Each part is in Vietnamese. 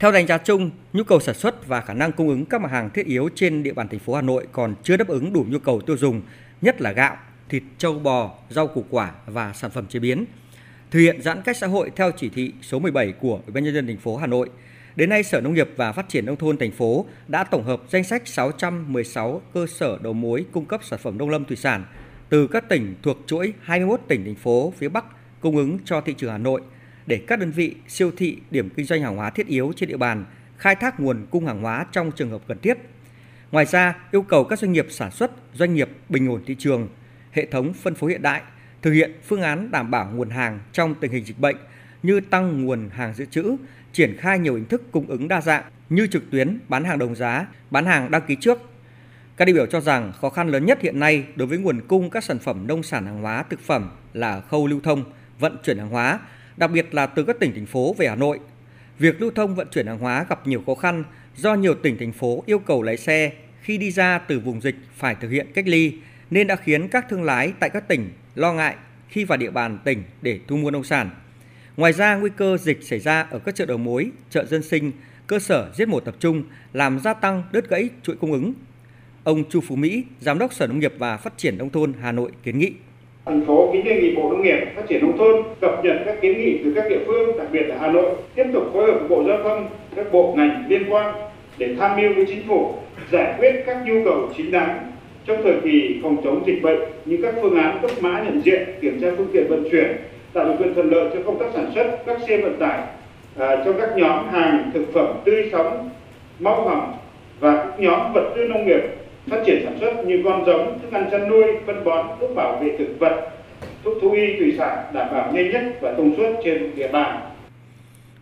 Theo đánh giá chung, nhu cầu sản xuất và khả năng cung ứng các mặt hàng thiết yếu trên địa bàn thành phố Hà Nội còn chưa đáp ứng đủ nhu cầu tiêu dùng, nhất là gạo, thịt trâu bò, rau củ quả và sản phẩm chế biến. Thực hiện giãn cách xã hội theo chỉ thị số 17 của Ủy ban nhân dân thành phố Hà Nội, đến nay Sở Nông nghiệp và Phát triển nông thôn thành phố đã tổng hợp danh sách 616 cơ sở đầu mối cung cấp sản phẩm nông lâm thủy sản từ các tỉnh thuộc chuỗi 21 tỉnh thành phố phía Bắc cung ứng cho thị trường Hà Nội để các đơn vị siêu thị điểm kinh doanh hàng hóa thiết yếu trên địa bàn khai thác nguồn cung hàng hóa trong trường hợp cần thiết. Ngoài ra, yêu cầu các doanh nghiệp sản xuất, doanh nghiệp bình ổn thị trường, hệ thống phân phối hiện đại thực hiện phương án đảm bảo nguồn hàng trong tình hình dịch bệnh như tăng nguồn hàng dự trữ, triển khai nhiều hình thức cung ứng đa dạng như trực tuyến, bán hàng đồng giá, bán hàng đăng ký trước. Các đại biểu cho rằng khó khăn lớn nhất hiện nay đối với nguồn cung các sản phẩm nông sản hàng hóa thực phẩm là khâu lưu thông, vận chuyển hàng hóa, đặc biệt là từ các tỉnh thành phố về Hà Nội. Việc lưu thông vận chuyển hàng hóa gặp nhiều khó khăn do nhiều tỉnh thành phố yêu cầu lái xe khi đi ra từ vùng dịch phải thực hiện cách ly nên đã khiến các thương lái tại các tỉnh lo ngại khi vào địa bàn tỉnh để thu mua nông sản. Ngoài ra, nguy cơ dịch xảy ra ở các chợ đầu mối, chợ dân sinh, cơ sở giết mổ tập trung làm gia tăng đứt gãy chuỗi cung ứng. Ông Chu Phú Mỹ, Giám đốc Sở Nông nghiệp và Phát triển Nông thôn Hà Nội kiến nghị. Thành phố kính đề nghị Bộ Nông nghiệp Phát triển Nông thôn cập nhật các kiến nghị từ các địa phương, đặc biệt là Hà Nội, tiếp tục phối hợp với Bộ Giao thông, các bộ ngành liên quan để tham mưu với chính phủ giải quyết các nhu cầu chính đáng trong thời kỳ phòng chống dịch bệnh như các phương án cấp mã nhận diện, kiểm tra phương tiện vận chuyển, tạo điều kiện thuận lợi cho công tác sản xuất các xe vận tải à, trong các nhóm hàng thực phẩm tươi sống, mau hỏng và các nhóm vật tư nông nghiệp phát triển sản xuất như con giống, thức ăn chăn nuôi, phân bón, thuốc bảo vệ thực vật, thuốc thú y thủy sản đảm bảo nhanh nhất và thông suốt trên địa bàn.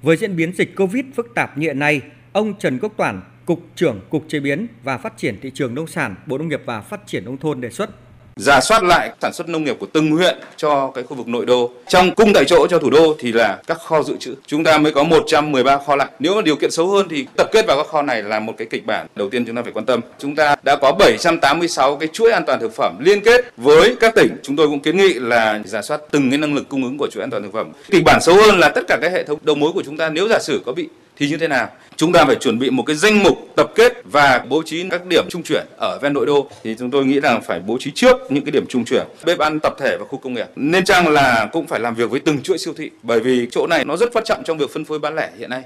Với diễn biến dịch Covid phức tạp như hiện nay, ông Trần Quốc Toản, Cục trưởng Cục Chế biến và Phát triển Thị trường Nông sản, Bộ Nông nghiệp và Phát triển Nông thôn đề xuất giả soát lại sản xuất nông nghiệp của từng huyện cho cái khu vực nội đô. Trong cung tại chỗ cho thủ đô thì là các kho dự trữ. Chúng ta mới có 113 kho lạnh. Nếu mà điều kiện xấu hơn thì tập kết vào các kho này là một cái kịch bản đầu tiên chúng ta phải quan tâm. Chúng ta đã có 786 cái chuỗi an toàn thực phẩm liên kết với các tỉnh. Chúng tôi cũng kiến nghị là giả soát từng cái năng lực cung ứng của chuỗi an toàn thực phẩm. Kịch bản xấu hơn là tất cả cái hệ thống đầu mối của chúng ta nếu giả sử có bị thì như thế nào? Chúng ta phải chuẩn bị một cái danh mục tập kết và bố trí các điểm trung chuyển ở ven nội đô thì chúng tôi nghĩ rằng phải bố trí trước những cái điểm trung chuyển, bếp ăn, tập thể và khu công nghiệp. Nên chăng là cũng phải làm việc với từng chuỗi siêu thị, bởi vì chỗ này nó rất quan trọng trong việc phân phối bán lẻ hiện nay.